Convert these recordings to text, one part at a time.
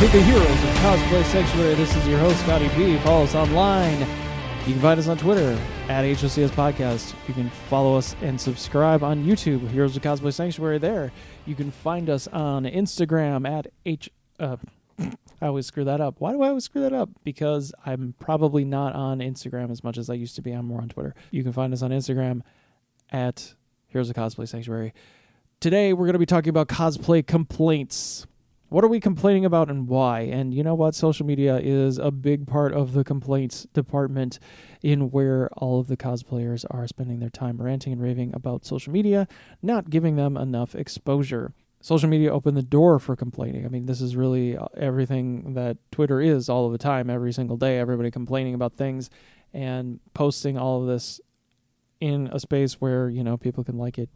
to the Heroes of Cosplay Sanctuary. This is your host, Scotty B. Follow us online. You can find us on Twitter at HOCS Podcast. You can follow us and subscribe on YouTube, Heroes of Cosplay Sanctuary. There, you can find us on Instagram at H. Uh, I always screw that up. Why do I always screw that up? Because I'm probably not on Instagram as much as I used to be. I'm more on Twitter. You can find us on Instagram at Heroes of Cosplay Sanctuary. Today, we're going to be talking about cosplay complaints. What are we complaining about and why? And you know what? Social media is a big part of the complaints department in where all of the cosplayers are spending their time ranting and raving about social media, not giving them enough exposure. Social media opened the door for complaining. I mean, this is really uh, everything that Twitter is all of the time, every single day. Everybody complaining about things and posting all of this in a space where, you know, people can like it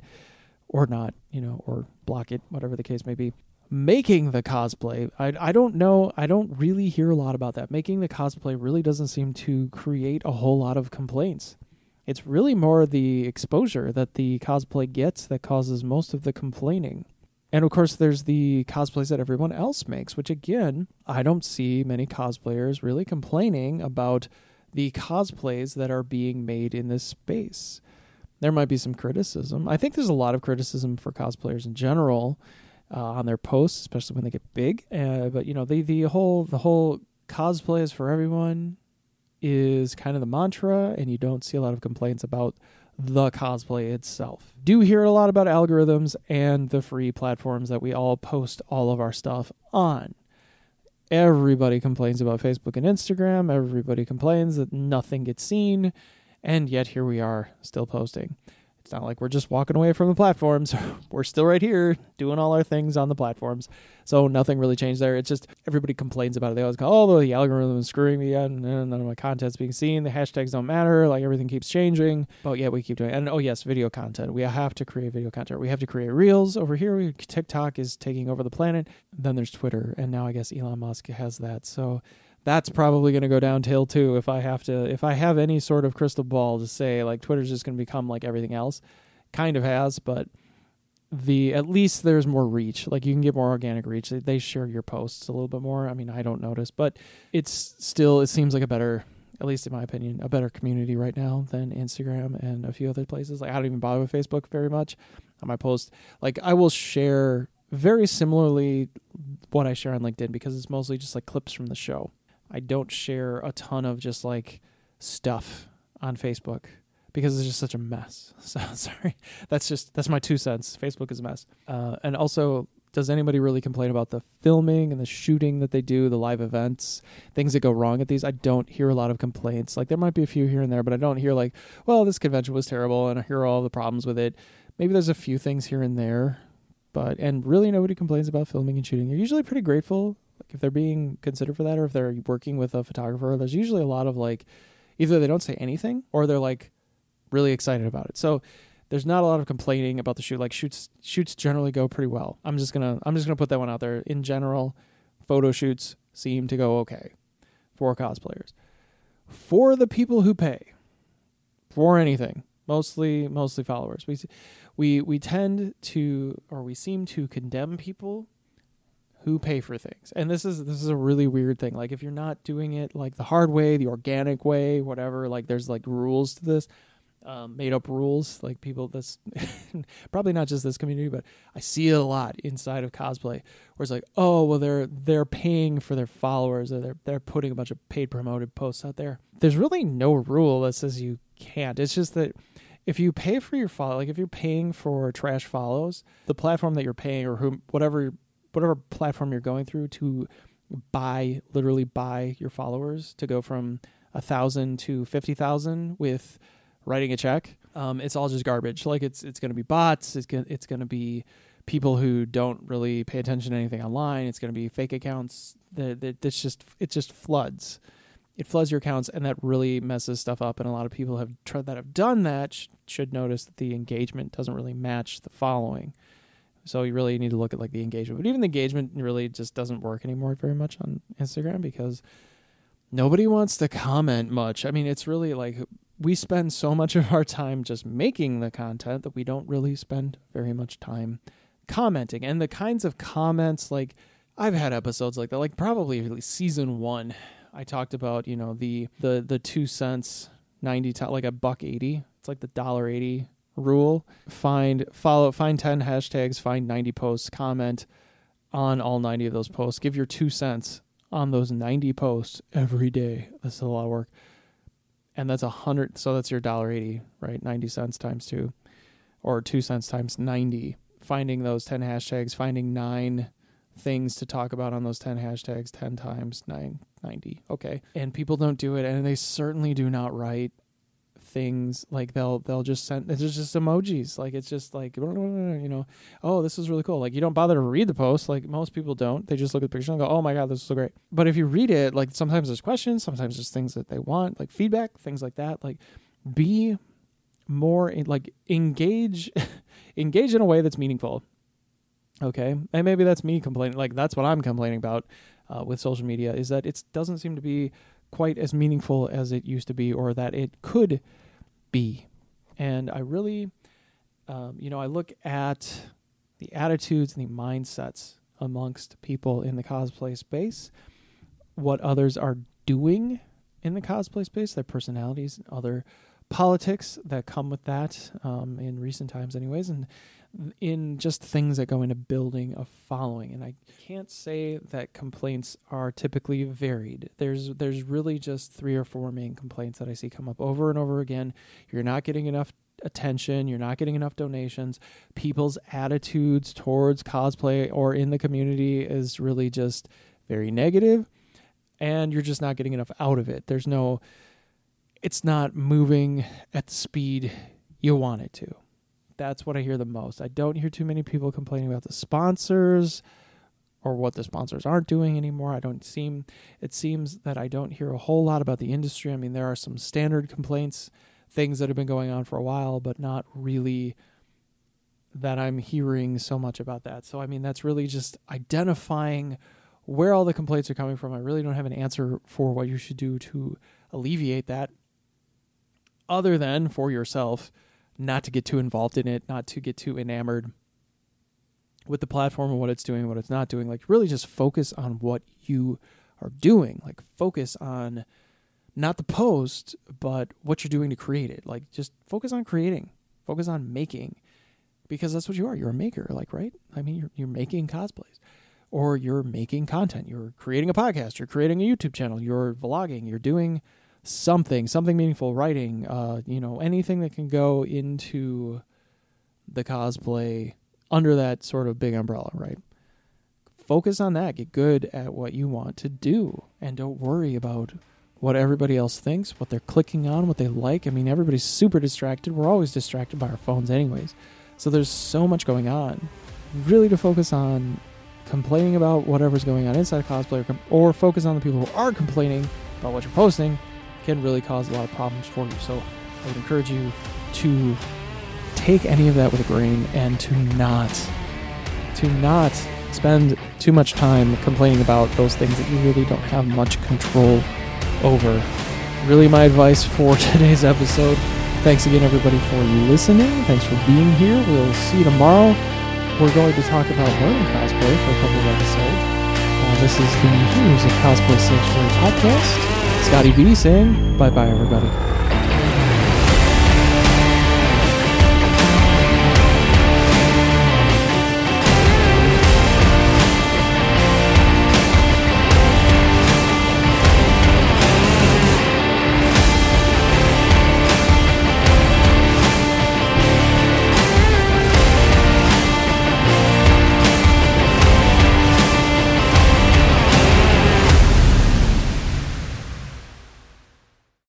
or not, you know, or block it, whatever the case may be making the cosplay I, I don't know i don't really hear a lot about that. Making the cosplay really doesn't seem to create a whole lot of complaints. It's really more the exposure that the cosplay gets that causes most of the complaining. And of course there's the cosplays that everyone else makes which again i don't see many cosplayers really complaining about the cosplays that are being made in this space. There might be some criticism. I think there's a lot of criticism for cosplayers in general uh, on their posts, especially when they get big. Uh, but you know, the the whole the whole cosplay is for everyone is kind of the mantra, and you don't see a lot of complaints about the cosplay itself. Do hear a lot about algorithms and the free platforms that we all post all of our stuff on. Everybody complains about Facebook and Instagram. Everybody complains that nothing gets seen. And yet here we are still posting. It's not like we're just walking away from the platforms. we're still right here doing all our things on the platforms. So nothing really changed there. It's just everybody complains about it. They always go, oh, the algorithm is screwing me and none of my content's being seen. The hashtags don't matter. Like everything keeps changing. But yeah, we keep doing it. And oh, yes, video content. We have to create video content. We have to create reels over here. We, TikTok is taking over the planet. Then there's Twitter. And now I guess Elon Musk has that. So that's probably going to go downhill too if I have to if I have any sort of crystal ball to say like Twitter's just going to become like everything else. Kind of has, but the at least there's more reach. Like you can get more organic reach. They, they share your posts a little bit more. I mean, I don't notice, but it's still it seems like a better at least in my opinion, a better community right now than Instagram and a few other places. Like I don't even bother with Facebook very much on my post. Like I will share very similarly what I share on LinkedIn because it's mostly just like clips from the show. I don't share a ton of just like stuff on Facebook because it's just such a mess. So sorry, that's just that's my two cents. Facebook is a mess. Uh, and also, does anybody really complain about the filming and the shooting that they do, the live events, things that go wrong at these? I don't hear a lot of complaints. Like there might be a few here and there, but I don't hear like, well, this convention was terrible, and I hear all the problems with it. Maybe there's a few things here and there, but and really nobody complains about filming and shooting. They're usually pretty grateful like if they're being considered for that or if they're working with a photographer, there's usually a lot of like either they don't say anything or they're like really excited about it. So there's not a lot of complaining about the shoot. Like shoots shoots generally go pretty well. I'm just gonna I'm just gonna put that one out there. In general, photo shoots seem to go okay for cosplayers. For the people who pay for anything, mostly mostly followers, we we we tend to or we seem to condemn people who pay for things. And this is this is a really weird thing. Like if you're not doing it like the hard way, the organic way, whatever, like there's like rules to this. Um, made up rules like people this probably not just this community but i see it a lot inside of cosplay where it's like oh well they're they're paying for their followers or they're they're putting a bunch of paid promoted posts out there there's really no rule that says you can't it's just that if you pay for your follow like if you're paying for trash follows the platform that you're paying or whom whatever whatever platform you're going through to buy literally buy your followers to go from a thousand to fifty thousand with writing a check. Um, it's all just garbage. Like it's it's going to be bots. It's gonna it's going to be people who don't really pay attention to anything online. It's going to be fake accounts. That that that's just it just floods. It floods your accounts, and that really messes stuff up. And a lot of people have tried that have done that sh- should notice that the engagement doesn't really match the following. So you really need to look at like the engagement. But even the engagement really just doesn't work anymore very much on Instagram because nobody wants to comment much. I mean, it's really like we spend so much of our time just making the content that we don't really spend very much time commenting. And the kinds of comments like I've had episodes like that, like probably season one. I talked about you know the the the two cents ninety to, like a buck eighty. It's like the dollar eighty rule. Find follow find ten hashtags, find ninety posts, comment on all ninety of those posts. Give your two cents on those ninety posts every day. That's a lot of work, and that's a hundred. So that's your dollar eighty, right? Ninety cents times two, or two cents times ninety. Finding those ten hashtags, finding nine things to talk about on those 10 hashtags 10 times 990 okay. And people don't do it and they certainly do not write things like they'll they'll just send it's just emojis. Like it's just like you know oh this is really cool. Like you don't bother to read the post. Like most people don't. They just look at the picture and go oh my god this is so great. But if you read it like sometimes there's questions sometimes there's things that they want like feedback things like that. Like be more like engage engage in a way that's meaningful Okay, and maybe that's me complaining. Like that's what I'm complaining about uh, with social media is that it doesn't seem to be quite as meaningful as it used to be, or that it could be. And I really, um, you know, I look at the attitudes and the mindsets amongst people in the cosplay space, what others are doing in the cosplay space, their personalities, other politics that come with that um, in recent times, anyways, and in just things that go into building a following. And i can't say that complaints are typically varied. There's there's really just three or four main complaints that i see come up over and over again. You're not getting enough attention you're not getting enough donations. People's attitudes towards cosplay or in the community is really just very negative and you're just not getting enough out of it. There's no it's not moving at the speed you want it to that's what I hear the most. I don't hear too many people complaining about the sponsors or what the sponsors aren't doing anymore. I don't seem it seems that I don't hear a whole lot about the industry. I mean, there are some standard complaints, things that have been going on for a while, but not really that I'm hearing so much about that. So I mean, that's really just identifying where all the complaints are coming from. I really don't have an answer for what you should do to alleviate that other than for yourself not to get too involved in it, not to get too enamored with the platform and what it's doing, what it's not doing. Like really just focus on what you are doing. Like focus on not the post, but what you're doing to create it. Like just focus on creating. Focus on making. Because that's what you are. You're a maker, like right? I mean you're you're making cosplays. Or you're making content. You're creating a podcast, you're creating a YouTube channel, you're vlogging, you're doing something, something meaningful, writing, uh, you know, anything that can go into the cosplay under that sort of big umbrella, right? Focus on that. Get good at what you want to do and don't worry about what everybody else thinks, what they're clicking on, what they like. I mean, everybody's super distracted. We're always distracted by our phones, anyways. So there's so much going on. Really, to focus on complaining about whatever's going on inside cosplay or, com- or focus on the people who are complaining about what you're posting can really cause a lot of problems for you. So I would encourage you to take any of that with a grain and to not to not spend too much time complaining about those things that you really don't have much control over. Really my advice for today's episode. Thanks again everybody for listening. Thanks for being here. We'll see you tomorrow. We're going to talk about learning cosplay for a couple of episodes. Uh, this is the Heroes of Cosplay Sanctuary podcast. Scotty B saying bye bye, everybody.